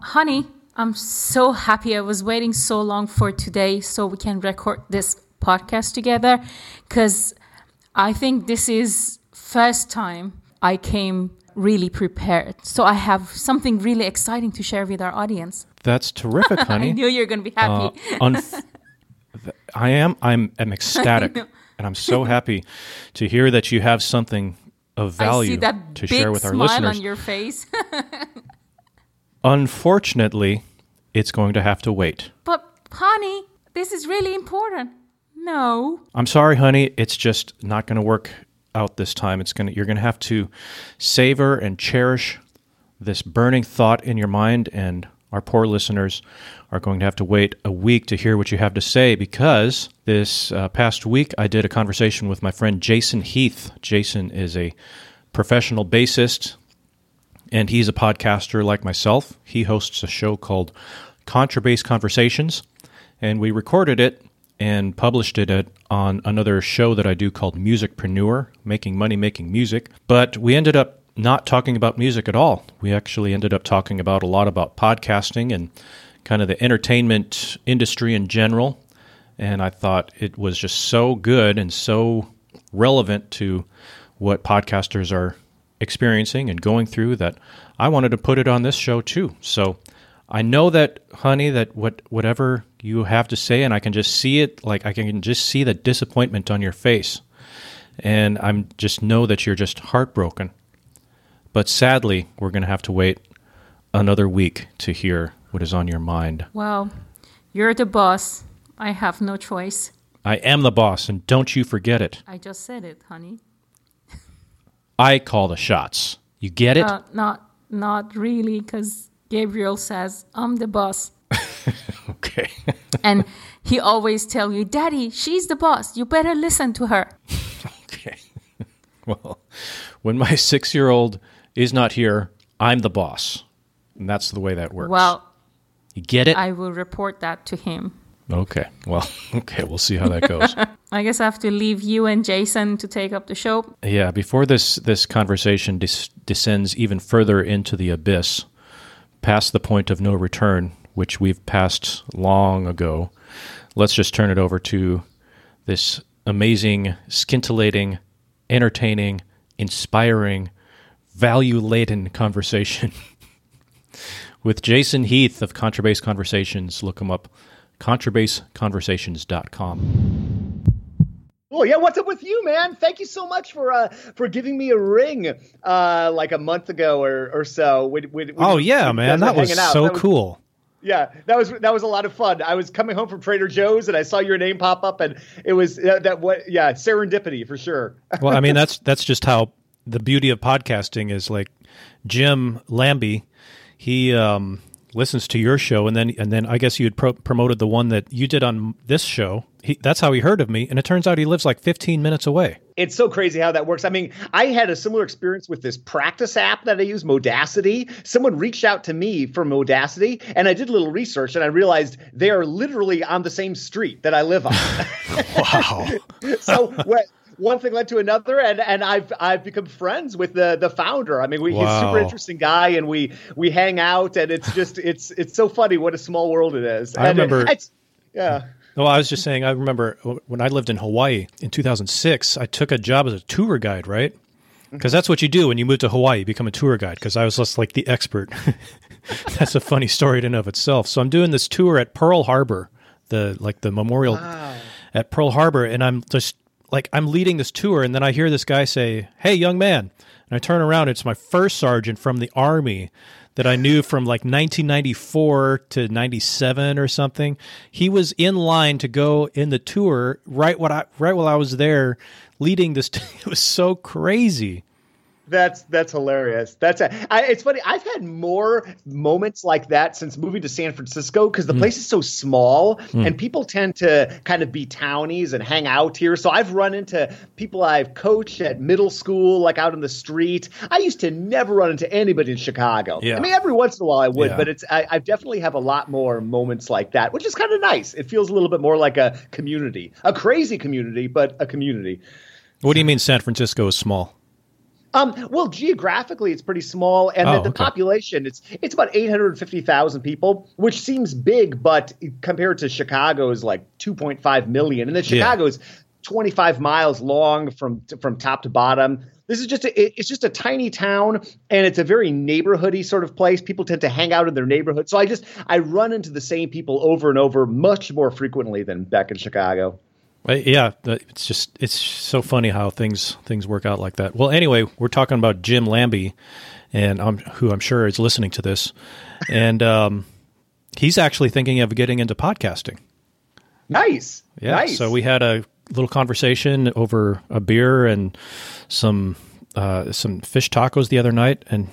Honey, I'm so happy. I was waiting so long for today so we can record this podcast together because I think this is first time I came really prepared. So I have something really exciting to share with our audience. That's terrific, honey. I knew you were going to be happy. Uh, unf- I am. I'm, I'm ecstatic, and I'm so happy to hear that you have something of value to share with our smile listeners. on your face. Unfortunately, it's going to have to wait. but honey, this is really important. No. I'm sorry, honey. It's just not going to work out this time. It's going to. You're going to have to savor and cherish this burning thought in your mind, and our poor listeners are going to have to wait a week to hear what you have to say because this uh, past week I did a conversation with my friend Jason Heath. Jason is a professional bassist and he's a podcaster like myself. He hosts a show called Contrabass Conversations, and we recorded it and published it at, on another show that I do called Musicpreneur, making money making music. But we ended up not talking about music at all. We actually ended up talking about a lot about podcasting and kind of the entertainment industry in general. And I thought it was just so good and so relevant to what podcasters are experiencing and going through that I wanted to put it on this show too. So I know that, honey, that what whatever you have to say, and I can just see it, like I can just see the disappointment on your face, and I'm just know that you're just heartbroken. But sadly, we're going to have to wait another week to hear what is on your mind. Well, you're the boss. I have no choice. I am the boss, and don't you forget it. I just said it, honey. I call the shots. You get it? Uh, not not really cuz Gabriel says I'm the boss. okay. and he always tell you, "Daddy, she's the boss. You better listen to her." Okay. Well, when my six year old is not here, I'm the boss. And that's the way that works. Well, you get it? I will report that to him. Okay. Well, okay. We'll see how that goes. I guess I have to leave you and Jason to take up the show. yeah. Before this, this conversation des- descends even further into the abyss, past the point of no return, which we've passed long ago, let's just turn it over to this amazing, scintillating, entertaining, inspiring, value laden conversation with Jason Heath of Contrabass Conversations. Look him up, contrabassconversations.com. Oh yeah, what's up with you, man? Thank you so much for uh for giving me a ring uh like a month ago or or so. When, when, when Oh, you- yeah, man. That was out. so That was- cool. Yeah, that was that was a lot of fun. I was coming home from Trader Joe's and I saw your name pop up, and it was uh, that what yeah serendipity for sure. well, I mean that's that's just how the beauty of podcasting is. Like Jim Lambie, he um, listens to your show, and then and then I guess you had pro- promoted the one that you did on this show. He, that's how he heard of me, and it turns out he lives like 15 minutes away. it's so crazy how that works. I mean, I had a similar experience with this practice app that I use, Modacity. Someone reached out to me from Modacity, and I did a little research, and I realized they are literally on the same street that I live on. Wow. so what? One thing led to another, and, and I've I've become friends with the the founder. I mean, we, he's a super interesting guy, and we we hang out, and it's just it's it's so funny what a small world it is. I And remember- it's- yeah. Well, I was just saying, I remember when I lived in Hawaii in 2006, I took a job as a tour guide, right? Mm-hmm. Because that's what you do when you move to Hawaii, you become a tour guide, because I was just like the expert. that's a funny story in and of itself. So I'm doing this tour at Pearl Harbor, the like the memorial at Pearl Harbor, and I'm just like I'm leading this tour, and then I hear this guy say, "Hey, young man," and I turn around, it's my first sergeant from the army that I knew from like 1994 to 97 or something. He was in line to go in the tour right what I right while I was there leading this. it was so crazy. That's that's hilarious. That's a, I, it's funny. I've had more moments like that since moving to San Francisco because the hmm. place is so small hmm. and people tend to kind of be townies and hang out here. So I've run into people I've coached at middle school, like out in the street. I used to never run into anybody in Chicago. Yeah. I mean, every once in a while I would, Yeah. but it's I, I definitely have a lot more moments like that, which is kind of nice. It feels a little bit more like a community, a crazy community, but a community. What do you mean San Francisco is small? Um, well, geographically, it's pretty small, and Oh, the, the okay. population it's it's about eight hundred fifty thousand people, which seems big, but compared to Chicago, is like two point five million, and then Yeah. Chicago's twenty five miles long from from top to bottom. This is just a, it's just a tiny town, and it's a very neighborhoody sort of place. People tend to hang out in their neighborhood, so I just I run into the same people over and over much more frequently than back in Chicago. Uh, Yeah, it's just it's so funny how things things work out like that. Well, anyway, we're talking about Jim Lambie, and I'm, who I'm sure is listening to this, and um, he's actually thinking of getting into podcasting. Nice, Yeah, nice. so we had a little conversation over a beer and some uh, some fish tacos the other night, and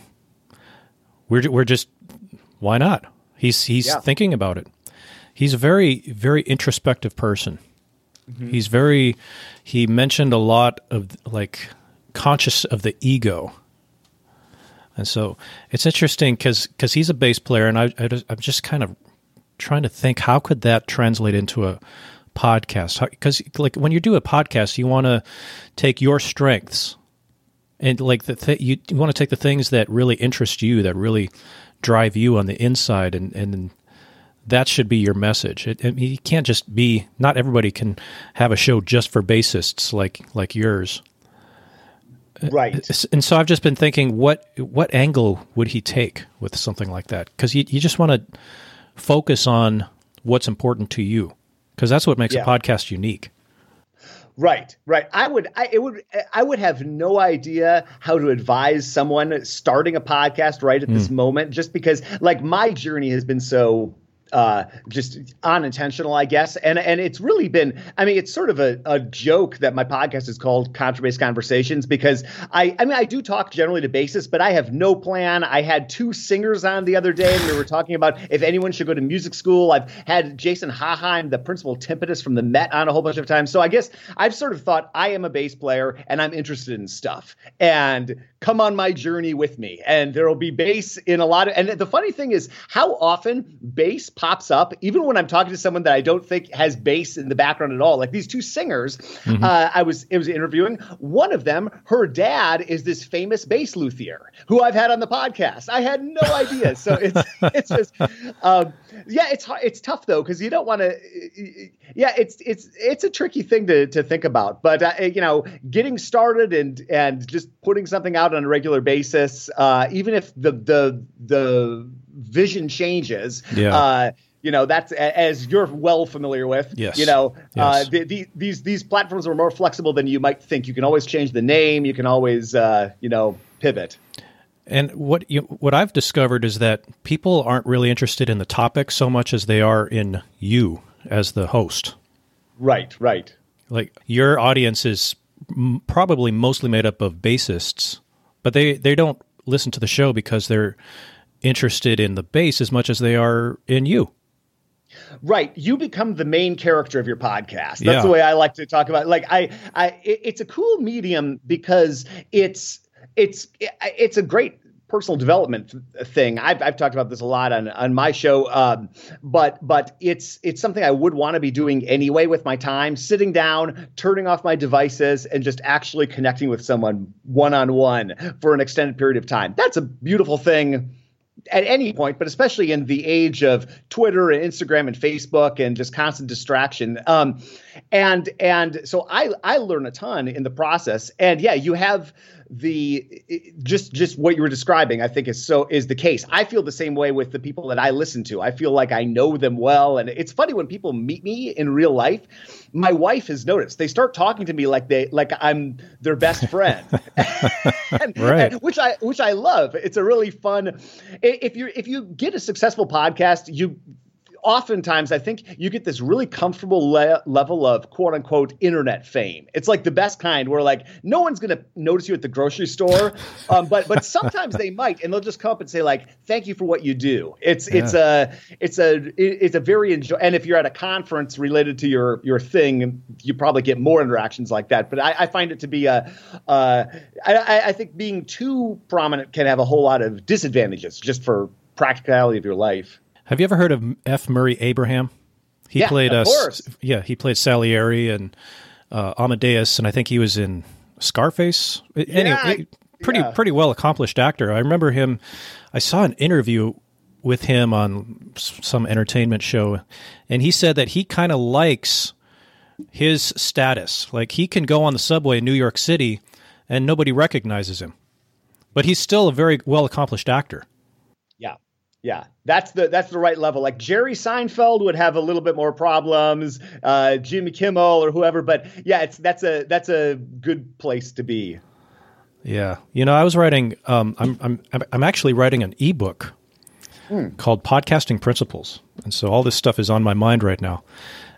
we're we're just why not? He's he's Yeah. thinking about it. He's a very very introspective person. Mm-hmm. He's very he mentioned a lot of like conscious of the ego. And so it's interesting because because he's a bass player, and I, I just, I'm just kind of trying to think how could that translate into a podcast? Because like when you do a podcast, you want to take your strengths and like the th- you, you want to take the things that really interest you, that really drive you on the inside, and and that should be your message. It, I mean, you can't just be. Not everybody can have a show just for bassists like like yours. right. And so I've just been thinking, what what angle would he take with something like that? Because you you just want to focus on what's important to you, because that's what makes Yeah. a podcast unique. Right, right. I would, I it would, I would have no idea how to advise someone starting a podcast right at Hmm. this moment, just because, like, my journey has been so uh just unintentional i guess. And and it's really been i mean it's sort of a, a joke that my podcast is called contrabass conversations because i i mean i do talk generally to bassists but i have no plan. I had two singers on the other day and we were talking about if anyone should go to music school. I've had jason haaheim the principal timpanist from the met on a whole bunch of times. So i guess i've sort of thought i am a bass player and i'm interested in stuff. And come on my journey with me. And there will be bass in a lot of and the funny thing is how often bass pops up even when i'm talking to someone that i don't think has bass in the background at all like these two singers uh, i was it was interviewing. One of them her dad is this famous bass luthier who i've had on the podcast. I had no idea. So it's it's just um, yeah it's it's tough though because you don't want to yeah it's it's it's a tricky thing to to think about. But uh, you know getting started and and just putting something out on a regular basis uh, even if the the the vision changes Yeah. uh, you know that's as you're well familiar with Yes. you know uh, the, the, these these platforms are more flexible than you might think you can always change the name you can always uh, you know pivot And what you, what I've discovered is that people aren't really interested in the topic so much as they are in you as the host. right right Like your audience is m- probably mostly made up of bassists, but they they don't listen to the show because they're interested in the bass as much as they are in you. Right, you become the main character of your podcast. That's Yeah. the way I like to talk about. It. Like I, I, it's a cool medium because it's it's it's a great personal development thing. I've, I've talked about this a lot on on my show, um, but but it's it's something I would want to be doing anyway with my time, sitting down, turning off my devices, and just actually connecting with someone one on one for an extended period of time. That's a beautiful thing at any point, but especially in the age of Twitter and Instagram and Facebook and just constant distraction. Um, and and so I I learn a ton in the process. And yeah, you have the just just what you were describing. I think is so is the case. I feel the same way with the people that I listen to. I feel like I know them well, and it's funny when people meet me in real life. My wife has noticed they start talking to me like they like I'm their best friend. And- Right. and- which I which I love. It's a really fun. If you if you get a successful podcast, you oftentimes I think you get this really comfortable le- level of quote unquote internet fame. It's like the best kind where like no one's gonna notice you at the grocery store, um, but but sometimes they might, and they'll just come up and say like, "Thank you for what you do." It's it's a it's a it's a very enjoy. And if you're at a conference related to your your thing, you probably get more interactions like that. But I, I find it to be a uh, I, I- I think being too prominent can have a whole lot of disadvantages just for practicality of your life. Have you ever heard of F. Murray Abraham? He Yeah, played of uh, yeah, he played Salieri and uh, Amadeus, and I think he was in Scarface. Anyway, I- pretty Yeah. pretty well accomplished actor. I remember him. I saw an interview with him on some entertainment show, and he said that he kind of likes his status. Like he can go on the subway in New York City, and nobody recognizes him, but he's still a very well accomplished actor. Yeah. That's the that's the right level. Like Jerry Seinfeld would have a little bit more problems, uh, Jimmy Kimmel or whoever, but yeah, it's that's a that's a good place to be. Yeah, you know, I was writing. Um, I'm I'm I'm actually writing an ebook called Podcasting Principles, and so all this stuff is on my mind right now.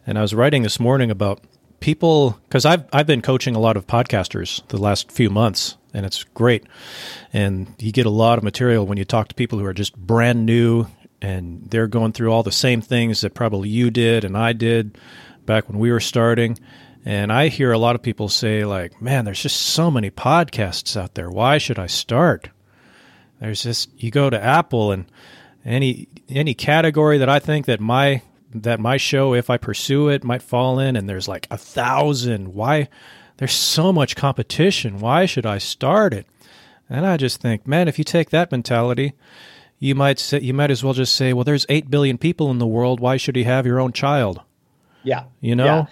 And I was writing this morning about people because I've I've been coaching a lot of podcasters the last few months, and it's great. And you get a lot of material when you talk to people who are just brand new and they're going through all the same things that probably you did and I did back when we were starting. And I hear a lot of people say, like, man, there's just so many podcasts out there. Why should I start? There's just you go to Apple and any any category that I think that my that my show, if I pursue it, might fall in, and there's like a thousand. Why? There's so much competition. Why should I start it? And I just think, man, if you take that mentality, you might say, you might as well just say, well, there's eight billion people in the world. Why should you have your own child? Yeah, You know, Yeah.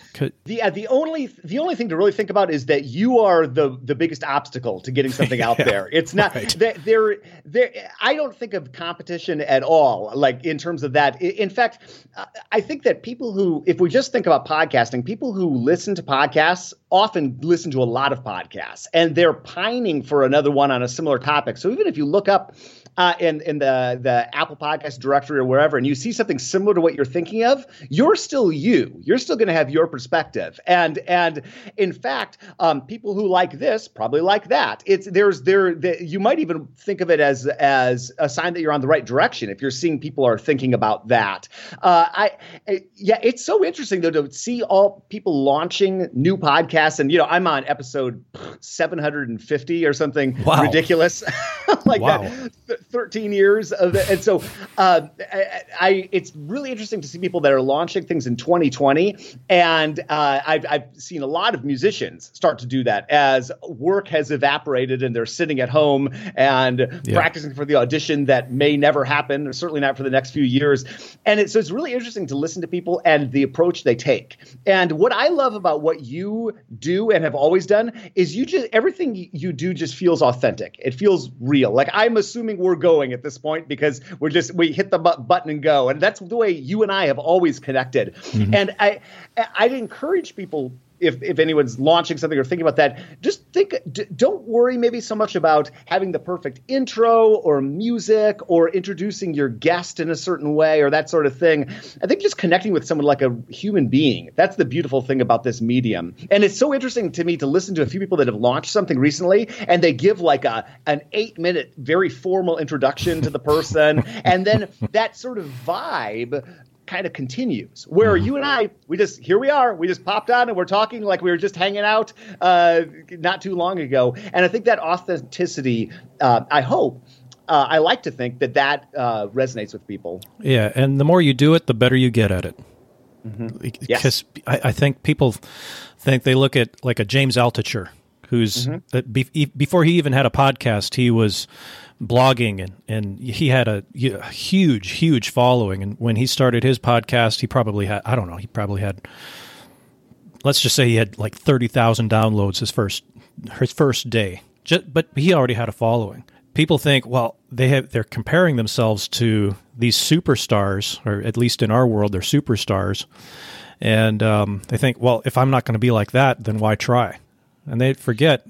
The uh, the only the only thing to really think about is that you are the the biggest obstacle to getting something out there. It's not right. there there. I don't think of competition at all, like in terms of that. In fact, I think that people who, if we just think about podcasting, people who listen to podcasts often listen to a lot of podcasts, and they're pining for another one on a similar topic. So even if you look up. Uh, in in the the Apple Podcast directory or wherever, and you see something similar to what you're thinking of, you're still you. You're still going to have your perspective, and and in fact, um, people who like this probably like that. It's there's there the, you might even think of it as as a sign that you're on the right direction if you're seeing people are thinking about that. Uh, I, I yeah, it's so interesting though to see all people launching new podcasts, and you know I'm on episode 750 or something Wow. ridiculous like Wow. that. Th- 13 years of it. And so uh, I, I, it's really interesting to see people that are launching things in 2020. And uh, I've, I've seen a lot of musicians start to do that as work has evaporated and they're sitting at home and Yeah. practicing for the audition that may never happen, or certainly not for the next few years. And it, so it's really interesting to listen to people and the approach they take. And what I love about what you do and have always done is you just everything you do just feels authentic. It feels real. Like I'm assuming we're going at this point because we're just we hit the button and go, and that's the way you and I have always connected. Mm-hmm. And I I'd encourage people. If, if anyone's launching something or thinking about that, just think, d- don't worry maybe so much about having the perfect intro or music or introducing your guest in a certain way or that sort of thing. I think just connecting with someone like a human being, that's the beautiful thing about this medium. And it's so interesting to me to listen to a few people that have launched something recently and they give like a an eight minute, very formal introduction to the person. and then that sort of vibe kind of continues where you and I we just here we are we just popped on and we're talking like we were just hanging out uh, not too long ago. And I think that authenticity uh, I hope uh, I like to think that that uh, resonates with people. Yeah, and the more you do it, the better you get at it. Yes. Because I, I think people think they look at like a James Altucher, who's uh, be, before he even had a podcast, he was blogging and, and he had a, a huge, huge following. And when he started his podcast, he probably had I don't know, he probably had let's just say he had like thirty thousand downloads his first his first day. Just, but he already had a following. People think, well, they have they're comparing themselves to these superstars, or at least in our world, they're superstars, and um, they think, well, if I'm not going to be like that, then why try? And they forget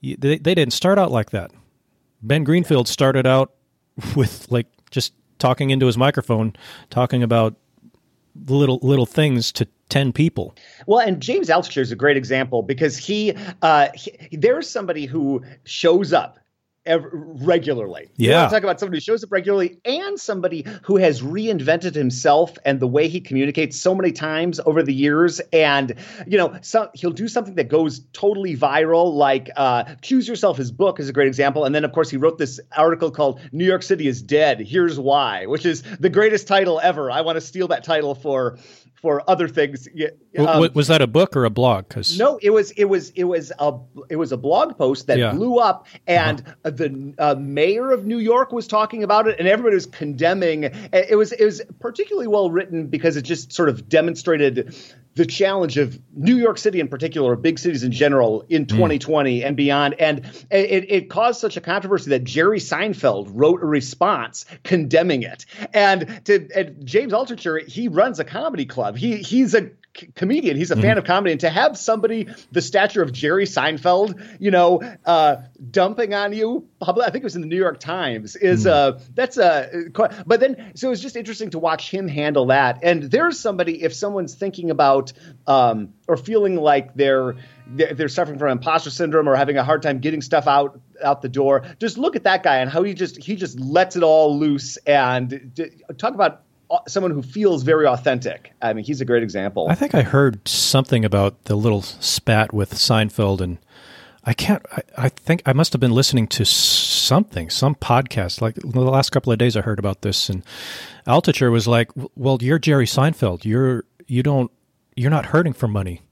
they they didn't start out like that. Ben Greenfield started out with like just talking into his microphone, talking about little little things to ten people. Well, and James Altucher is a great example because he, uh, he there's somebody who shows up ev- regularly. Yeah. talk about somebody who shows up regularly and somebody who has reinvented himself and the way he communicates so many times over the years. And you know, so he'll do something that goes totally viral, like uh, "Choose Yourself." His book is a great example. And then, of course, he wrote this article called "New York City is Dead. Here's Why," which is the greatest title ever. I want to steal that title for for other things. Um, was that a book or a blog? Cause no, it was it was it was a it was a blog post that yeah. blew up, and uh-huh. the uh, mayor of New York was talking about it, and everybody was condemning. It was it was particularly well written because it just sort of demonstrated the challenge of New York City in particular, or big cities in general, in 2020 mm. and beyond. And it, it, caused such a controversy that Jerry Seinfeld wrote a response condemning it. And to and James Altucher, he runs a comedy club. He he's a comedian. He's a mm-hmm. fan of comedy, and to have somebody the stature of Jerry Seinfeld, you know, uh, dumping on you, I think it was in the New York Times, is mm. uh, that's a. But then, so it's just interesting to watch him handle that. And there's somebody if someone's thinking about um, or feeling like they're they're suffering from imposter syndrome or having a hard time getting stuff out out the door just look at that guy and how he just he just lets it all loose and talk about someone who feels very authentic. I mean, he's a great example. I think I heard something about the little spat with Seinfeld, and I can't. I, I think I must have been listening to something, some podcast. Like the last couple of days, I heard about this, and Altucher was like, "Well, you're Jerry Seinfeld. You're you don't you're not hurting for money.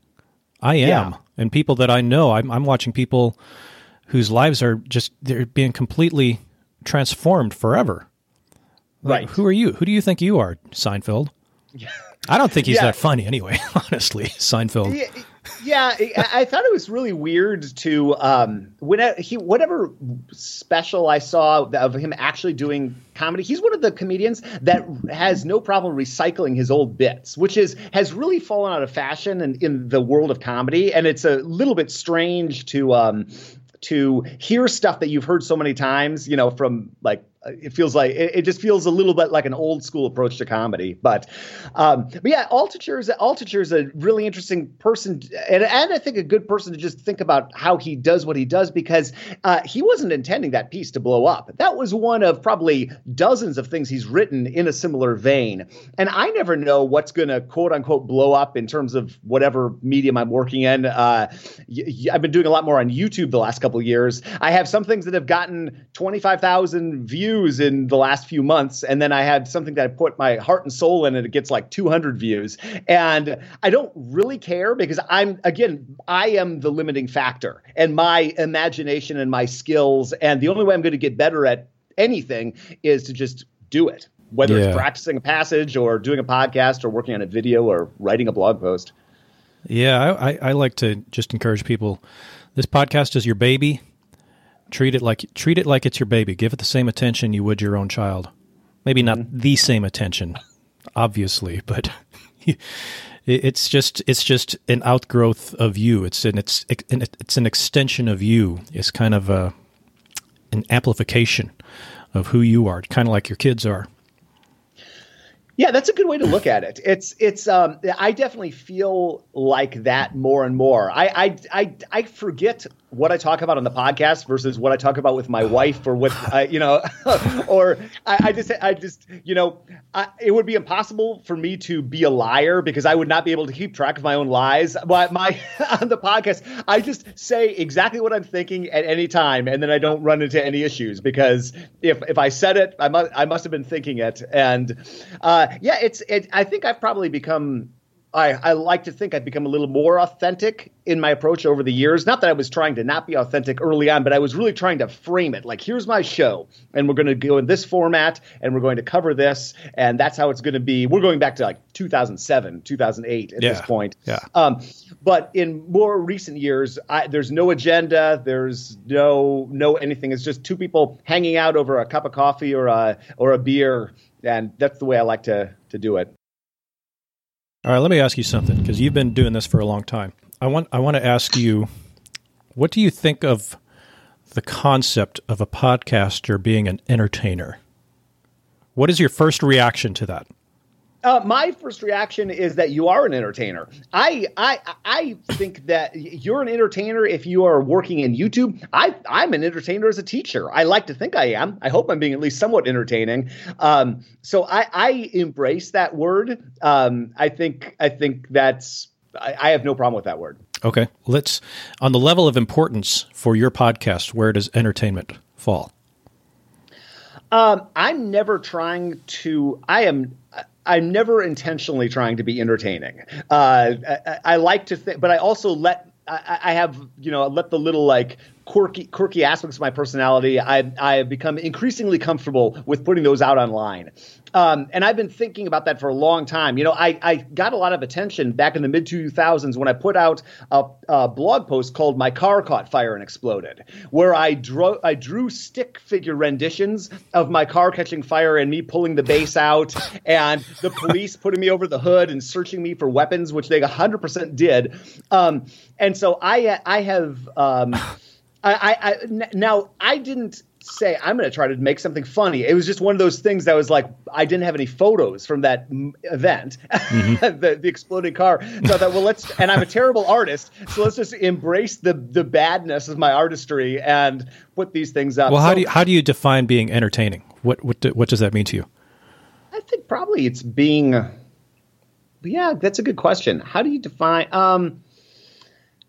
I am, yeah. and people that I know, I'm, I'm watching people whose lives are just they're being completely transformed forever." Right. Who are you? Who do you think you are, Seinfeld? I don't think he's yeah. that funny anyway, honestly, Seinfeld. Yeah, yeah I, I, thought it was really weird to um, when he whatever special I saw of him actually doing comedy. He's one of the comedians that has no problem recycling his old bits, which is has really fallen out of fashion in, in the world of comedy, and it's a little bit strange to um, to hear stuff that you've heard so many times, you know, from like it feels like it, it, just feels a little bit like an old school approach to comedy. But, um, but yeah, Altucher is Altucher is a really interesting person, and and I think a good person to just think about how he does what he does because uh, he wasn't intending that piece to blow up. That was one of probably dozens of things he's written in a similar vein, and I never know what's going to quote unquote blow up in terms of whatever medium I'm working in. Uh, y- I've been doing a lot more on YouTube the last couple years. I have some things that have gotten twenty five thousand views views in the last few months, and then I had something that I put my heart and soul in, and it gets like 200 views. And I don't really care because I'm again, I am the limiting factor, and my imagination and my skills, and the only way I'm going to get better at anything is to just do it. Whether yeah. it's practicing a passage or doing a podcast or working on a video or writing a blog post. Yeah, I, I like to just encourage people. This podcast is your baby Treat it like treat it like it's your baby. Give it the same attention you would your own child. Maybe not mm-hmm. the same attention, obviously, but it's just it's just an outgrowth of you. It's an it's it's an extension of you. It's kind of a an amplification of who you are, kind of like your kids are. Yeah, that's a good way to look at it. It's it's um I definitely feel like that more and more. I I I, I forget what I talk about on the podcast versus what I talk about with my wife or with uh, you know or I, I, just I just you know I, it would be impossible for me to be a liar because I would not be able to keep track of my own lies. But my on the podcast I just say exactly what I'm thinking at any time and then I don't run into any issues because if if I said it I must I must have been thinking it and uh, yeah, it's it. I think I've probably become. I, I like to think I've become a little more authentic in my approach over the years. Not that I was trying to not be authentic early on, but I was really trying to frame it like, here's my show, and we're going to go in this format, and we're going to cover this, and that's how it's going to be. We're going back to like 2007, 2008 at yeah. this point. Yeah. Um, but in more recent years, I, there's no agenda, there's no no anything. It's just two people hanging out over a cup of coffee or a or a beer and that's the way I like to to do it. All right, let me ask you something because you've been doing this for a long time. I want I want to ask you, what do you think of the concept of a podcaster being an entertainer? What is your first reaction to that? Uh, my first reaction is that you are an entertainer. I I I think that you're an entertainer if you are working in YouTube. I I'm an entertainer as a teacher. I like to think I am. I hope I'm being at least somewhat entertaining. Um, so I I embrace that word. Um, I think I think that's I, I have no problem with that word. Okay, let's on the level of importance for your podcast. Where does entertainment fall? Um, I'm never trying to. I am I'm never intentionally trying to be entertaining. Uh, I, I, like to think, but I also let I, I have you know let the little like quirky quirky aspects of my personality. I I have become increasingly comfortable with putting those out online. Um, and I've been thinking about that for a long time. You know, I, I got a lot of attention back in the mid 2000s when I put out a, a, blog post called "My Car Caught Fire and Exploded," where I drew I drew stick figure renditions of my car catching fire and me pulling the bass out, and the police putting me over the hood and searching me for weapons, which they 100% did. Um, and so I I have. Um, I, I, I now I didn't say I'm going to try to make something funny. It was just one of those things that was like I didn't have any photos from that event, mm-hmm. the, the exploding car. So I thought, well, let's. And I'm a terrible artist, so let's just embrace the the badness of my artistry and put these things up. Well, how so, do you, how do you define being entertaining? What what do, what does that mean to you? I think probably it's being. Yeah, that's a good question. How do you define? Um,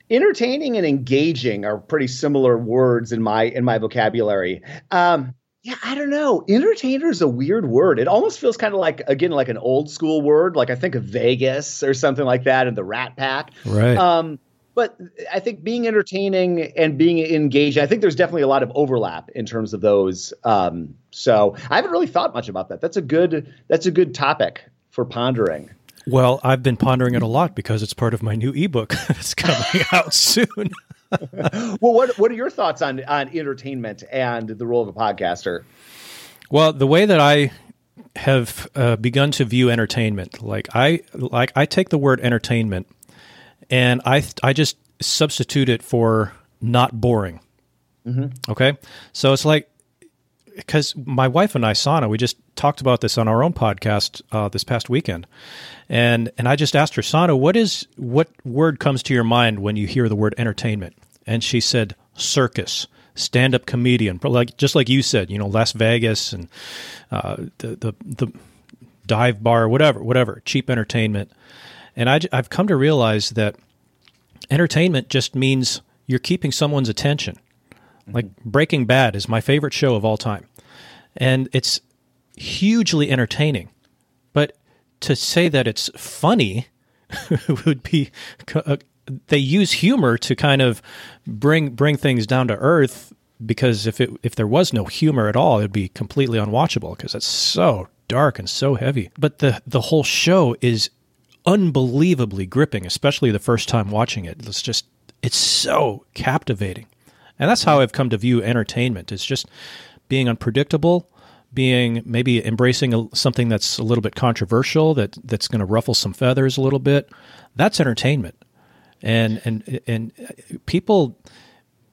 entertaining and engaging are pretty similar words in my in my vocabulary. Um, yeah, I don't know. Entertainer is a weird word. It almost feels kind of like again like an old school word. Like I think of Vegas or something like that, and the Rat Pack. Right. Um, but I think being entertaining and being engaged, I think there's definitely a lot of overlap in terms of those. Um, so I haven't really thought much about that. That's a good that's a good topic for pondering. Well, I've been pondering it a lot because it's part of my new ebook that's coming out soon. well, what what are your thoughts on on entertainment and the role of a podcaster? Well, the way that I have uh, begun to view entertainment, like I like I take the word entertainment and I I just substitute it for not boring. Mm-hmm. Okay, so it's like because my wife and I, Sana, we just talked about this on our own podcast uh, this past weekend, and and I just asked her, Sana, what is what word comes to your mind when you hear the word entertainment? And she said circus, stand up comedian, like just like you said, you know, Las Vegas and uh, the the the dive bar, whatever, whatever, cheap entertainment. And I, I've come to realize that entertainment just means you're keeping someone's attention. Like Breaking Bad is my favorite show of all time. And it's hugely entertaining. But to say that it's funny would be uh, they use humor to kind of bring bring things down to earth because if it if there was no humor at all it'd be completely unwatchable because it's so dark and so heavy but the the whole show is unbelievably gripping especially the first time watching it it's just it's so captivating and that's how I've come to view entertainment. It's just being unpredictable being maybe embracing a, something that's a little bit controversial that that's going to ruffle some feathers a little bit. That's entertainment. And and and people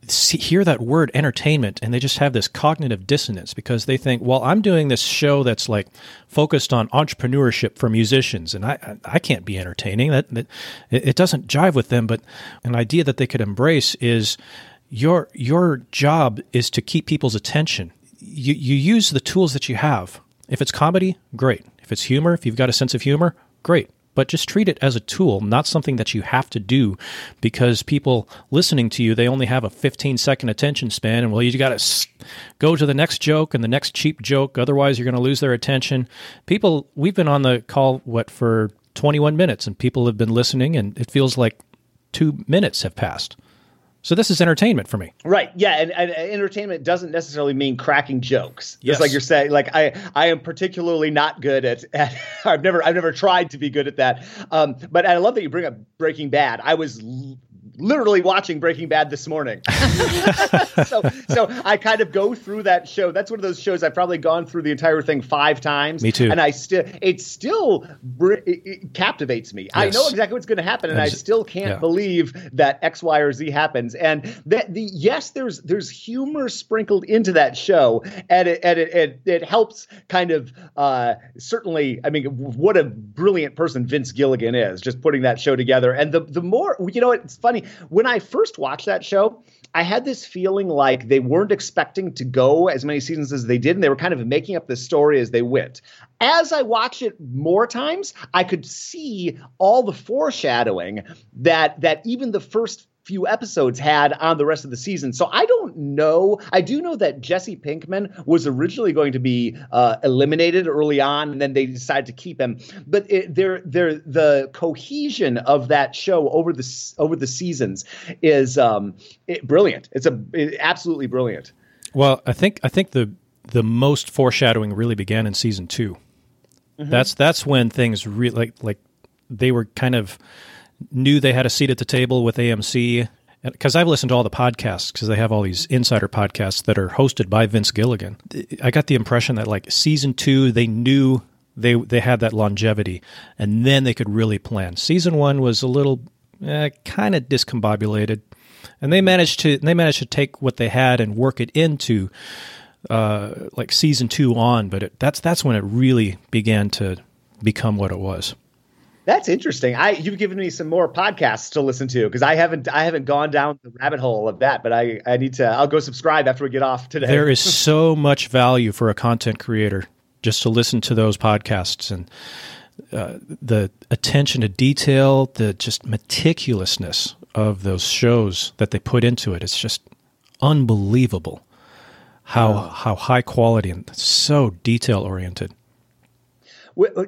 see, hear that word entertainment and they just have this cognitive dissonance because they think well i'm doing this show that's like focused on entrepreneurship for musicians and i i can't be entertaining. That, that it doesn't jive with them but an idea that they could embrace is your your job is to keep people's attention you, you use the tools that you have. If it's comedy, great. If it's humor, if you've got a sense of humor, great. But just treat it as a tool, not something that you have to do because people listening to you, they only have a 15 second attention span. And well, you got to go to the next joke and the next cheap joke. Otherwise, you're going to lose their attention. People, we've been on the call, what, for 21 minutes, and people have been listening, and it feels like two minutes have passed. So this is entertainment for me. Right. Yeah. And, and, entertainment doesn't necessarily mean cracking jokes. Yes. Just like you're saying, like I, I am particularly not good at, at I've never, I've never tried to be good at that. Um, but I love that you bring up Breaking Bad. I was literally watching Breaking Bad this morning. so, so I kind of go through that show. That's one of those shows I've probably gone through the entire thing five times. Me too. And I still, it still it, it captivates me. Yes. I know exactly what's going to happen, and I still can't yeah. believe that X, Y, or Z happens. And that the yes, there's there's humor sprinkled into that show, and it and it it, it helps kind of uh, certainly. I mean, what a brilliant person Vince Gilligan is, just putting that show together. And the the more you know, it's funny when I first watched that show, I had this feeling like they weren't expecting to go as many seasons as they did, and they were kind of making up the story as they went. As I watched it more times, I could see all the foreshadowing that that even the first few episodes had on the rest of the season. So I don't know. I do know that Jesse Pinkman was originally going to be uh, eliminated early on, and then they decided to keep him. But it, they're, they're, the cohesion of that show over the over the seasons is um, it, brilliant. It's a it, absolutely brilliant. Well, I think I think the the most foreshadowing really began in season 2 mm-hmm. That's that's when things really like like they were kind of knew they had a seat at the table with AMC because I've listened to all the podcasts because they have all these insider podcasts that are hosted by Vince Gilligan. I got the impression that like season two, they knew they they had that longevity, and then they could really plan. Season one was a little eh, kind of discombobulated, and they managed to they managed to take what they had and work it into uh, like season two on. But it, that's that's when it really began to become what it was. That's interesting. I you've given me some more podcasts to listen to because I haven't I haven't gone down the rabbit hole of that, but I I need to I'll go subscribe after we get off today. There is so much value for a content creator just to listen to those podcasts and uh, the attention to detail, the just meticulousness of those shows that they put into it. It's just unbelievable how oh. how high quality and so detail oriented.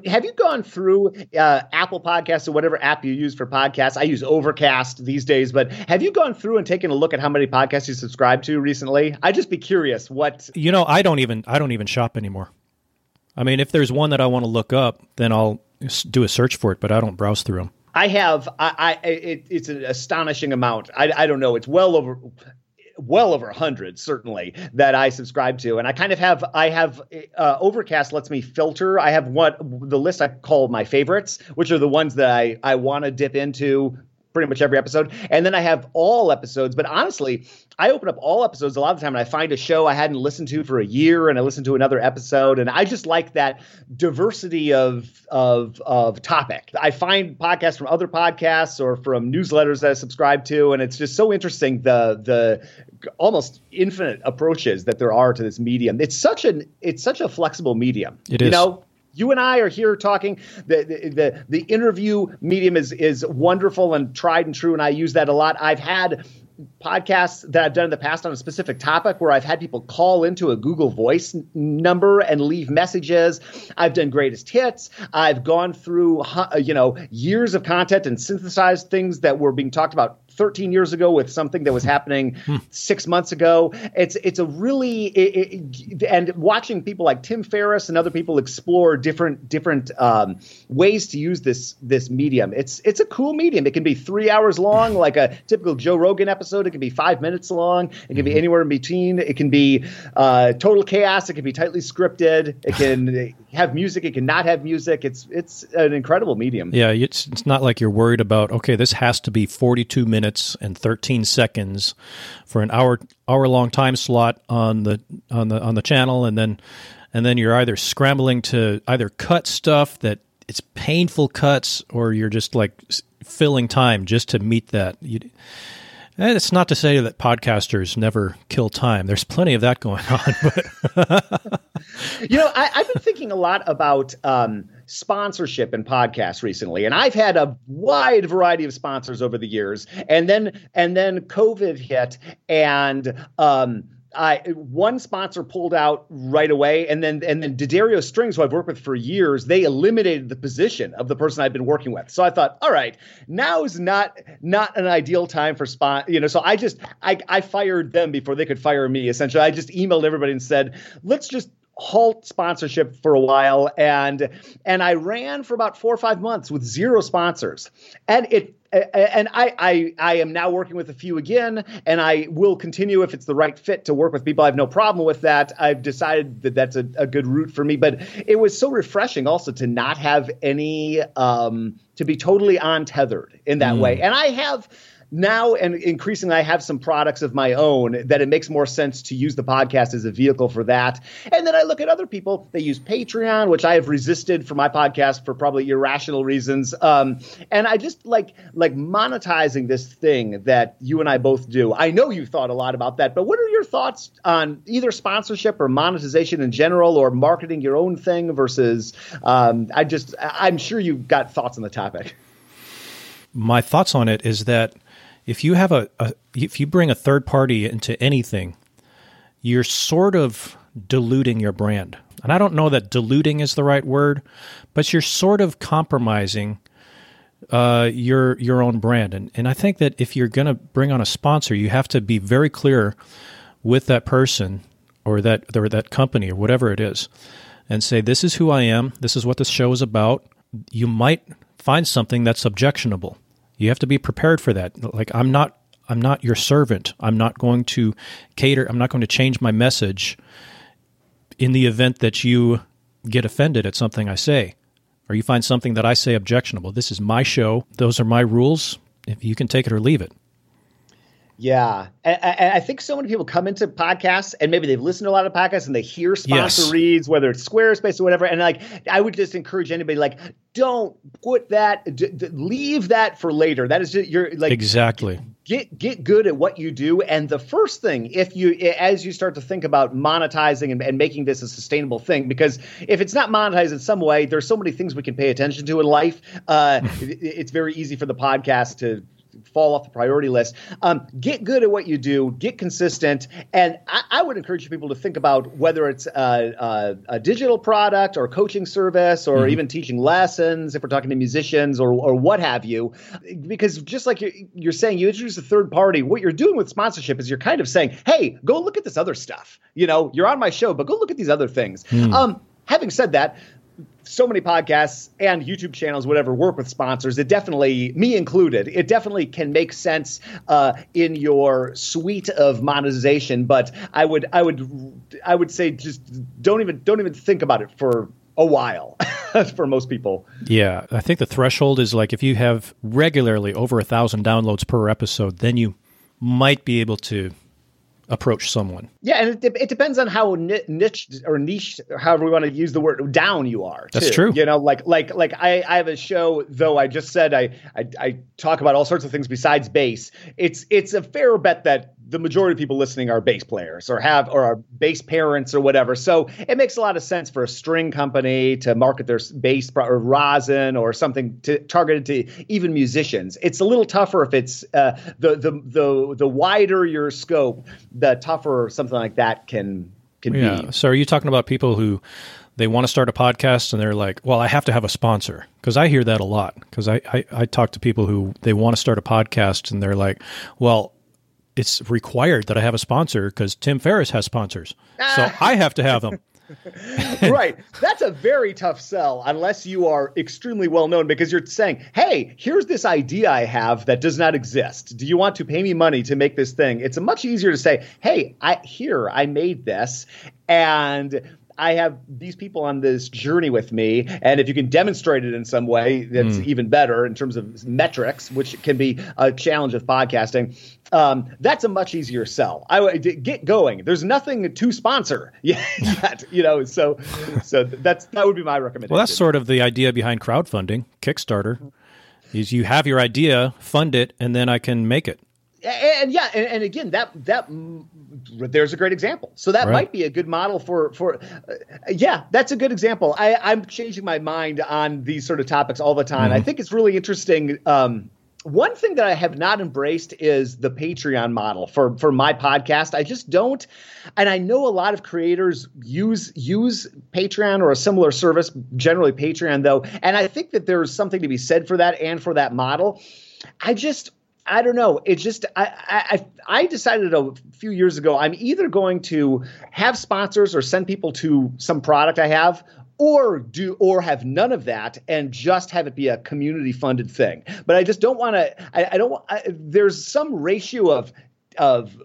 Have you gone through uh, Apple Podcasts or whatever app you use for podcasts? I use Overcast these days, but have you gone through and taken a look at how many podcasts you subscribe to recently? I'd just be curious. What you know, I don't even I don't even shop anymore. I mean, if there's one that I want to look up, then I'll do a search for it, but I don't browse through them. I have. I, I it, it's an astonishing amount. I, I don't know. It's well over well over a hundred certainly that I subscribe to, and I kind of have I have uh, Overcast lets me filter. I have what the list I call my favorites, which are the ones that I I want to dip into pretty much every episode. And then I have all episodes. But honestly, I open up all episodes a lot of the time and I find a show I hadn't listened to for a year and I listen to another episode. And I just like that diversity of of of topic. I find podcasts from other podcasts or from newsletters that I subscribe to. And it's just so interesting the the almost infinite approaches that there are to this medium. It's such an it's such a flexible medium. It is. You know, you and I are here talking. The, the, the interview medium is is wonderful and tried and true, and I use that a lot. I've had podcasts that I've done in the past on a specific topic where I've had people call into a Google Voice n- number and leave messages. I've done greatest hits. I've gone through uh, you know years of content and synthesized things that were being talked about 13 years ago with something that was happening hmm. six months ago. It's it's a really it, it, and watching people like Tim Ferriss and other people explore different different um, ways to use this this medium. It's it's a cool medium. It can be three hours long, like a typical Joe Rogan episode. It can be five minutes long. It can be mm-hmm. anywhere in between. It can be uh, total chaos. It can be tightly scripted. It can have music. It can not have music. It's it's an incredible medium. Yeah, it's it's not like you're worried about. Okay, this has to be 42 minutes minutes and 13 seconds for an hour hour long time slot on the on the on the channel and then and then you're either scrambling to either cut stuff that it's painful cuts or you're just like filling time just to meet that you, and it's not to say that podcasters never kill time. There's plenty of that going on. But you know, I, have been thinking a lot about um, sponsorship in podcasts recently, and I've had a wide variety of sponsors over the years. And then and then COVID hit, and um, I one sponsor pulled out right away, and then and then D'Addario Strings, who I've worked with for years, they eliminated the position of the person I've been working with. So I thought, all right, now is not not an ideal time for spot, you know. So I just I I fired them before they could fire me. Essentially, I just emailed everybody and said, let's just halt sponsorship for a while and and I ran for about 4 or 5 months with zero sponsors and it and I, I I am now working with a few again, and I will continue if it's the right fit to work with people. I have no problem with that. I've decided that that's a, a good route for me. But it was so refreshing also to not have any um, to be totally untethered in that mm. way. And I have now and increasingly I have some products of my own that it makes more sense to use the podcast as a vehicle for that. And then I look at other people, they use Patreon, which I have resisted for my podcast for probably irrational reasons. Um, and I just like like monetizing this thing that you and I both do. I know you thought a lot about that, but what are your thoughts on either sponsorship or monetization in general or marketing your own thing versus um, I just I'm sure you've got thoughts on the topic. My thoughts on it is that if you have a, a if you bring a third party into anything, you're sort of diluting your brand. And I don't know that diluting is the right word, but you're sort of compromising uh, your your own brand. And and I think that if you're going to bring on a sponsor, you have to be very clear with that person or that or that company or whatever it is, and say this is who I am. This is what this show is about. You might find something that's objectionable. You have to be prepared for that. Like I'm not I'm not your servant. I'm not going to cater. I'm not going to change my message in the event that you get offended at something I say or you find something that I say objectionable. This is my show. Those are my rules. If you can take it or leave it. Yeah, and, and, I think so many people come into podcasts and maybe they've listened to a lot of podcasts and they hear sponsor yes. reads, whether it's Squarespace or whatever. And like, I would just encourage anybody like, don't put that, d- d- leave that for later. That is just, you're like exactly get get good at what you do. And the first thing, if you as you start to think about monetizing and, and making this a sustainable thing, because if it's not monetized in some way, there's so many things we can pay attention to in life. Uh, it, it's very easy for the podcast to fall off the priority list. Um, get good at what you do, get consistent, and I, I would encourage people to think about whether it's a, a, a digital product or coaching service or mm-hmm. even teaching lessons if we're talking to musicians or, or what have you. Because just like you're, you're saying, you introduce a third party, what you're doing with sponsorship is you're kind of saying, hey, go look at this other stuff. You know, you're on my show, but go look at these other things. Mm. Um, having said that, so many podcasts and YouTube channels, whatever, work with sponsors. It definitely, me included, it definitely can make sense uh, in your suite of monetization. But I would, I would, I would say just don't even, don't even think about it for a while for most people. Yeah, I think the threshold is like if you have regularly over a thousand downloads per episode, then you might be able to approach someone. Yeah, and it, it depends on how niche or niche, however we want to use the word, down you are. Too. That's true. You know, like like like I, I have a show though. I just said I, I I talk about all sorts of things besides bass. It's it's a fair bet that the majority of people listening are bass players or have or are bass parents or whatever. So it makes a lot of sense for a string company to market their bass or rosin or something to targeted to even musicians. It's a little tougher if it's uh, the the the the wider your scope, the tougher something like that can can yeah. be. So are you talking about people who they want to start a podcast and they're like, well, I have to have a sponsor. Because I hear that a lot. Because I, I, I talk to people who they want to start a podcast and they're like, well, it's required that I have a sponsor because Tim Ferriss has sponsors. So I have to have them. right. That's a very tough sell unless you are extremely well known because you're saying, hey, here's this idea I have that does not exist. Do you want to pay me money to make this thing? It's much easier to say, hey, I here, I made this. And I have these people on this journey with me, and if you can demonstrate it in some way, that's mm. even better in terms of metrics, which can be a challenge of podcasting. Um, that's a much easier sell. I get going. There's nothing to sponsor yet, you know. So, so that's that would be my recommendation. Well, that's sort of the idea behind crowdfunding, Kickstarter. Is you have your idea, fund it, and then I can make it and yeah, and, and, again, that that there's a great example. So that right. might be a good model for for uh, yeah, that's a good example. I I'm changing my mind on these sort of topics all the time. Mm-hmm. I think it's really interesting. Um, one thing that I have not embraced is the Patreon model for for my podcast. I just don't, and I know a lot of creators use use Patreon or a similar service, generally Patreon though, and I think that there's something to be said for that and for that model. I just I don't know. It's just I, I I decided a few years ago I'm either going to have sponsors or send people to some product I have, or do or have none of that and just have it be a community funded thing. But I just don't want to. I, I, don't. I, there's some ratio of of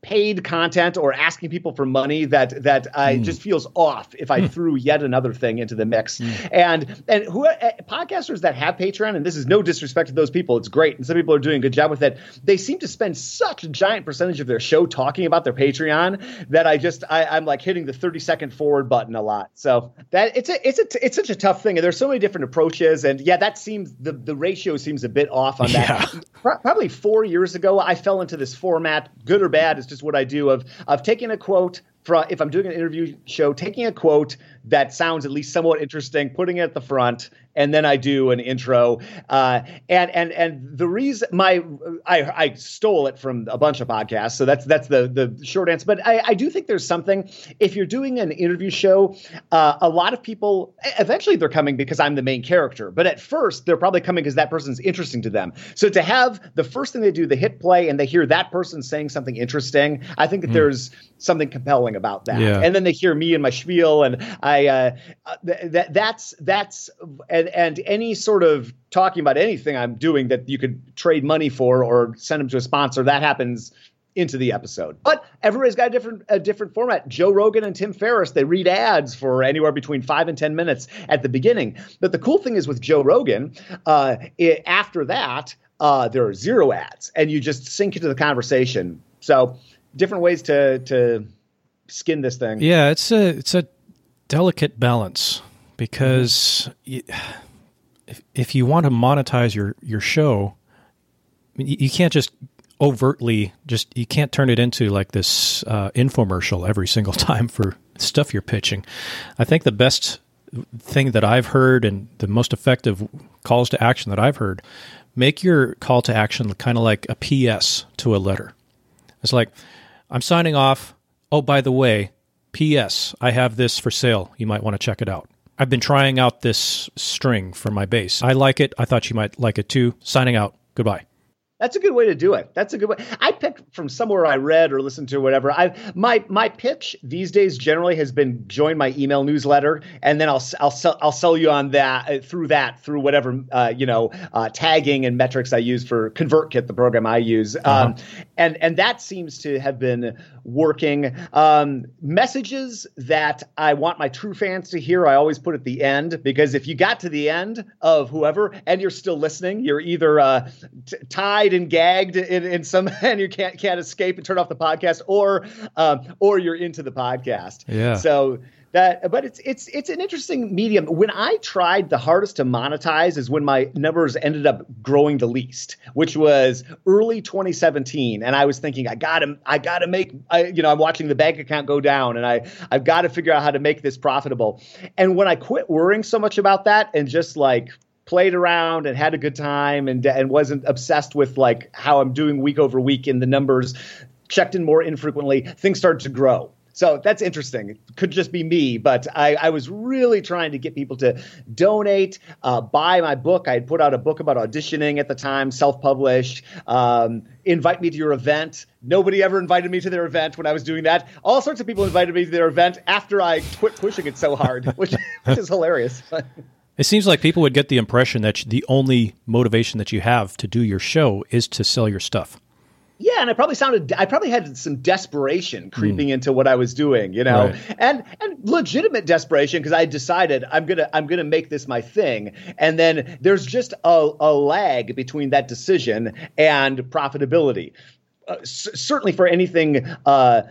paid content or asking people for money that that I mm. just feels off if I mm. threw yet another thing into the mix. Mm. And and who uh, podcasters that have Patreon, and this is no disrespect to those people, it's great, and some people are doing a good job with it. They seem to spend such a giant percentage of their show talking about their Patreon that I just I, I'm like hitting the 30 second forward button a lot. So that it's a it's a it's such a tough thing, and there's so many different approaches. And yeah, that seems the the ratio seems a bit off on that. Yeah. Probably four years ago, I fell into this format, good or bad. Just what I do of of taking a quote for if I'm doing an interview show, taking a quote that sounds at least somewhat interesting, putting it at the front, and then I do an intro. Uh, and and and the reason my I, I stole it from a bunch of podcasts, so that's that's the the short answer. But I, I do think there's something if you're doing an interview show, uh, a lot of people eventually they're coming because I'm the main character, but at first they're probably coming because that person's interesting to them. So to have the first thing they do, the hit play and they hear that person saying something interesting, I think that mm. there's something compelling about that. Yeah. And then they hear me and my spiel, and I uh, uh that that's that's and and any sort of talking about anything I'm doing that you could trade money for or send them to a sponsor that happens into the episode. But everybody's got a different a different format. Joe Rogan and Tim Ferriss, they read ads for anywhere between five and ten minutes at the beginning. But the cool thing is with Joe Rogan, uh, it, after that, uh, there are zero ads, and you just sink into the conversation. So different ways to to skin this thing. Yeah, it's a it's a delicate balance because you, if, if you want to monetize your your show, you, you can't just overtly just you can't turn it into like this uh, infomercial every single time for stuff you're pitching. I think the best thing that I've heard and the most effective calls to action that I've heard make your call to action kind of like a PS to a letter. It's like I'm signing off. Oh, by the way, P.S. I have this for sale. You might want to check it out. I've been trying out this string for my bass. I like it. I thought you might like it too. Signing out. Goodbye. That's a good way to do it. That's a good way. I picked from somewhere I read or listened to whatever. I my my pitch these days generally has been join my email newsletter, and then I'll I'll sell I'll sell you on that uh, through that through whatever uh, you know uh, tagging and metrics I use for ConvertKit, the program I use, uh-huh. um, and and that seems to have been working. Um, messages that I want my true fans to hear, I always put at the end because if you got to the end of whoever and you're still listening, you're either uh, t- tied and gagged in, in some and you can't can't escape and turn off the podcast, or um, or you're into the podcast. Yeah. So that but it's it's it's an interesting medium when i tried the hardest to monetize is when my numbers ended up growing the least which was early 2017 and i was thinking i gotta i gotta make I, you know i'm watching the bank account go down and i i've got to figure out how to make this profitable and when i quit worrying so much about that and just like played around and had a good time and and wasn't obsessed with like how i'm doing week over week in the numbers checked in more infrequently things started to grow so that's interesting. It could just be me, but I, I was really trying to get people to donate, uh, buy my book. I had put out a book about auditioning at the time, self published. Um, invite me to your event. Nobody ever invited me to their event when I was doing that. All sorts of people invited me to their event after I quit pushing it so hard, which, which is hilarious. It seems like people would get the impression that the only motivation that you have to do your show is to sell your stuff. Yeah, and I probably sounded I probably had some desperation creeping mm. into what I was doing, you know. Right. And and legitimate desperation because I decided I'm going to I'm going to make this my thing. And then there's just a, a lag between that decision and profitability. Uh, c- certainly for anything uh,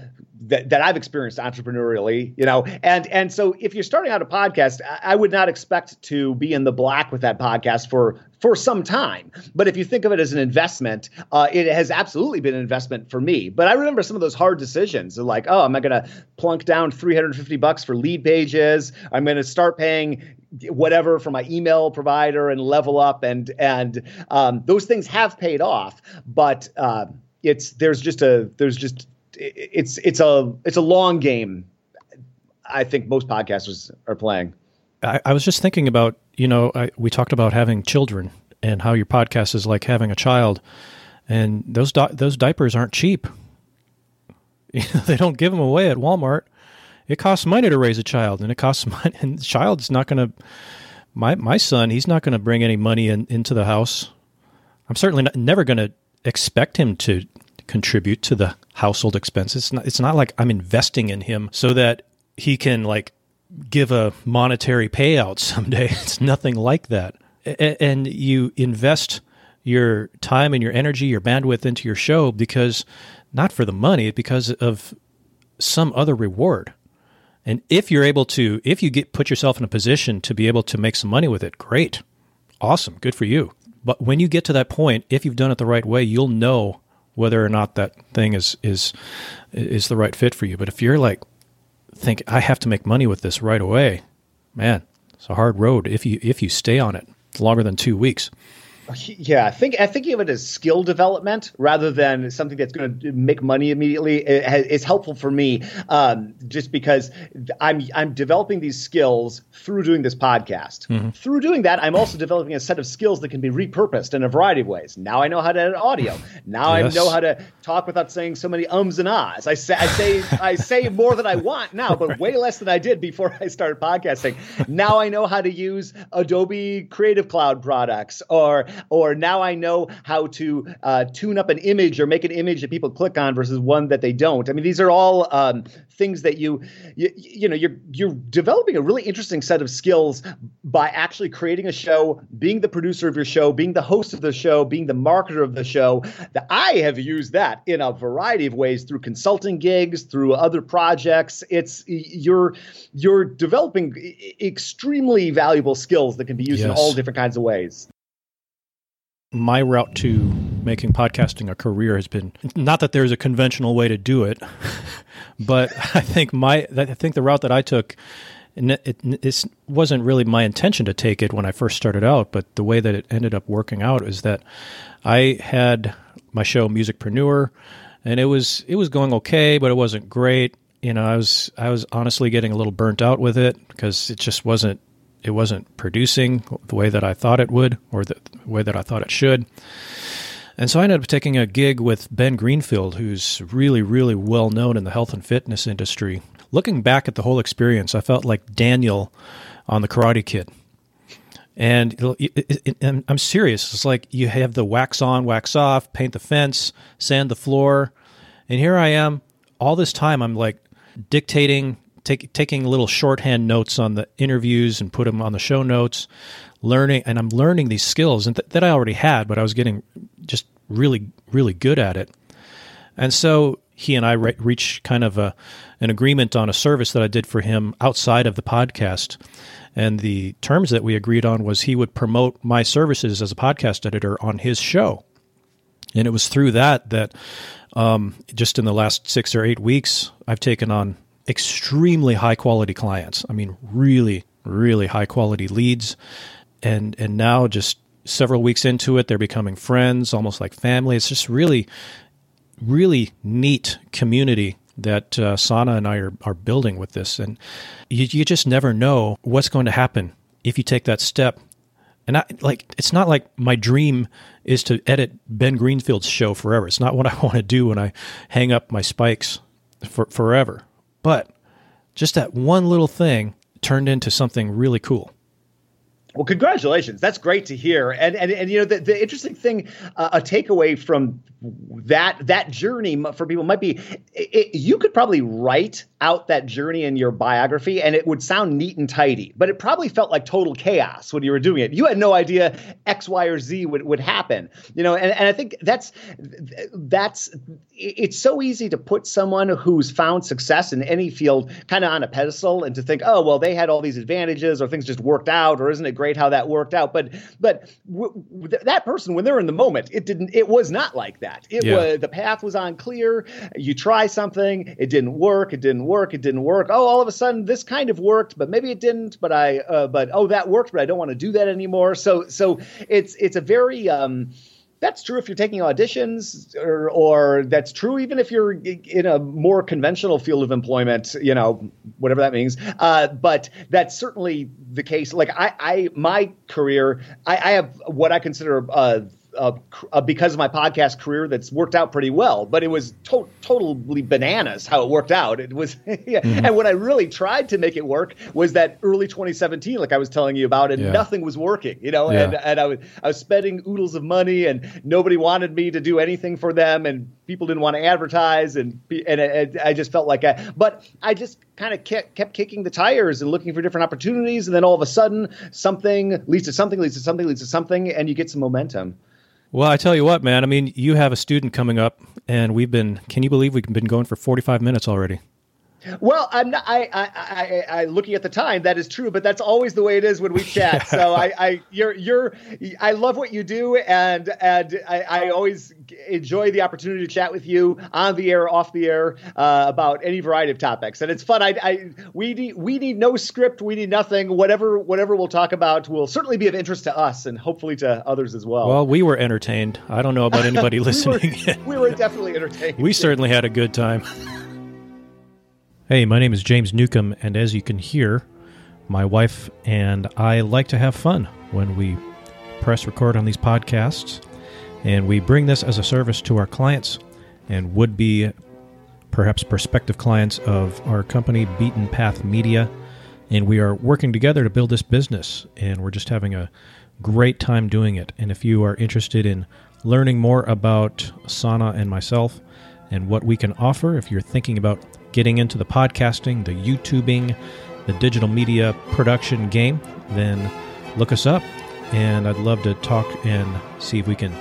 that, that I've experienced entrepreneurially, you know, and and so if you're starting out a podcast, I would not expect to be in the black with that podcast for for some time. But if you think of it as an investment, uh, it has absolutely been an investment for me. But I remember some of those hard decisions, like, oh, am I going to plunk down 350 bucks for Leadpages? I'm going to start paying whatever for my email provider and level up, and and um, those things have paid off, but. Uh, it's there's just a there's just it's it's a it's a long game. I think most podcasters are playing. I, I was just thinking about you know I, we talked about having children and how your podcast is like having a child, and those di- those diapers aren't cheap. they don't give them away at Walmart. It costs money to raise a child, and it costs money. And the child's not going to. My my son, he's not going to bring any money in, into the house. I'm certainly not, never going to expect him to contribute to the household expenses. It's not, it's not like I'm investing in him so that he can like give a monetary payout someday. It's nothing like that. And you invest your time and your energy, your bandwidth into your show because not for the money, because of some other reward. And if you're able to, if you get put yourself in a position to be able to make some money with it, great, awesome, good for you. But when you get to that point, if you've done it the right way, you'll know whether or not that thing is is is the right fit for you. But if you're like think I have to make money with this right away. Man, it's a hard road if you if you stay on it longer than two weeks. Yeah, I think I think of it as skill development rather than something that's going to make money immediately. It's helpful for me um, just because I'm I'm developing these skills through doing this podcast. Mm-hmm. Through doing that, I'm also developing a set of skills that can be repurposed in a variety of ways. Now I know how to edit audio. Now yes. I know how to talk without saying so many ums and ahs. I say I say I say more than I want now, but right. way less than I did before I started podcasting. Now I know how to use Adobe Creative Cloud products or or now I know how to uh, tune up an image or make an image that people click on versus one that they don't. I mean, these are all um, things that you, you you know you're you're developing a really interesting set of skills by actually creating a show, being the producer of your show, being the host of the show, being the marketer of the show. That I have used that in a variety of ways through consulting gigs, through other projects. It's you're you're developing extremely valuable skills that can be used yes. in all different kinds of ways my route to making podcasting a career has been not that there's a conventional way to do it, but I think my I think the route that I took it, it, wasn't really my intention to take it when I first started out, but the way that it ended up working out is that I had my show Musicpreneur, and it was it was going okay, but it wasn't great. You know, I was I was honestly getting a little burnt out with it because it just wasn't it wasn't producing the way that I thought it would or the way that I thought it should. And so I ended up taking a gig with Ben Greenfield, who's really, really well known in the health and fitness industry. Looking back at the whole experience, I felt like Daniel on the Karate Kid. And, I'm serious. It's like you have the wax on, wax off, paint the fence, sand the floor. And here I am, all this time, I'm like dictating take, taking little shorthand notes on the interviews and put them on the show notes, learning, and I'm learning these skills and th- that I already had, but I was getting just really, really good at it. And so he and I re- reached kind of a, an agreement on a service that I did for him outside of the podcast. And the terms that we agreed on was he would promote my services as a podcast editor on his show. And it was through that that um, just in the last six or eight weeks, I've taken on extremely high quality clients. I mean, really, really high quality leads. And, and now just several weeks into it, they're becoming friends, almost like family. It's just really, really neat community that uh, Sana and I are, are building with this. And you, you just never know what's going to happen if you take that step. And I, like, it's not like my dream is to edit Ben Greenfield's show forever. It's not what I want to do when I hang up my spikes for forever. But just that one little thing turned into something really cool. Well, congratulations. That's great to hear. And and, and you know the, the interesting thing, uh, a takeaway from that that journey for people might be it, you could probably write out that journey in your biography and it would sound neat and tidy, but it probably felt like total chaos when you were doing it. You had no idea X, Y, or Z would, would happen. You know, and, and I think that's that's it's so easy to put someone who's found success in any field kind of on a pedestal and to think, oh well, they had all these advantages or things just worked out or isn't it great how that worked out? But but w- w- that person when they're in the moment, it didn't. It was not like that. It yeah. was the path was unclear. You try something, it didn't work. It didn't work. It didn't work. Oh, all of a sudden this kind of worked, but maybe it didn't. But I, uh, but oh, that worked, but I don't want to do that anymore. So so it's it's a very um, that's true if you're taking auditions or, or that's true even if you're in a more conventional field of employment you know whatever that means. Uh, but that's certainly the case. Like i, I my career I, I have what i consider a uh, uh, because of my podcast career that's worked out pretty well. But it was to- totally bananas how it worked out. It was, yeah. mm-hmm. and when I really tried to make it work was that early 2017, like I was telling you about, and yeah. nothing was working. You know, yeah. and and I was I was spending oodles of money, and nobody wanted me to do anything for them, and people didn't want to advertise, and and, and I just felt like I, but I just kind of kept, kept kicking the tires and looking for different opportunities, and then all of a sudden something leads to something, leads to something, leads to something, and you get some momentum. Well, I tell you what, man. I mean, you have a student coming up, and we've been. Can you believe we've been going for forty-five minutes already? Well, I'm not. I, I, I, I, looking at the time, that is true, but that's always the way it is when we chat. so I, I, you're, you're, I love what you do, and and I, I always enjoy the opportunity to chat with you on the air, off the air, uh, about any variety of topics, and it's fun. I, I, we need, we need no script, we need nothing. Whatever, whatever we'll talk about will certainly be of interest to us, and hopefully to others as well. Well, we were entertained. I don't know about anybody listening. were, we were definitely entertained. We certainly had a good time. Hey, my name is James Newcomb, and as you can hear, my wife and I like to have fun when we press record on these podcasts, and we bring this as a service to our clients and would be perhaps prospective clients of our company, Beaten Path Media. And we are working together to build this business, and we're just having a great time doing it. And if you are interested in learning more about Sana and myself and what we can offer, if you're thinking about getting into the podcasting, the YouTubing, the digital media production game, then look us up. And I'd love to talk and see if we can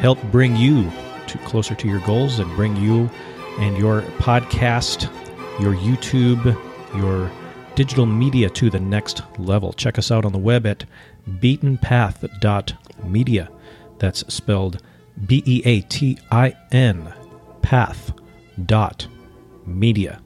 help bring you to closer to your goals and bring you and your podcast, your YouTube, your digital media to the next level. Check us out on the web at beatenpath.media. That's spelled B E A T I N path dot media.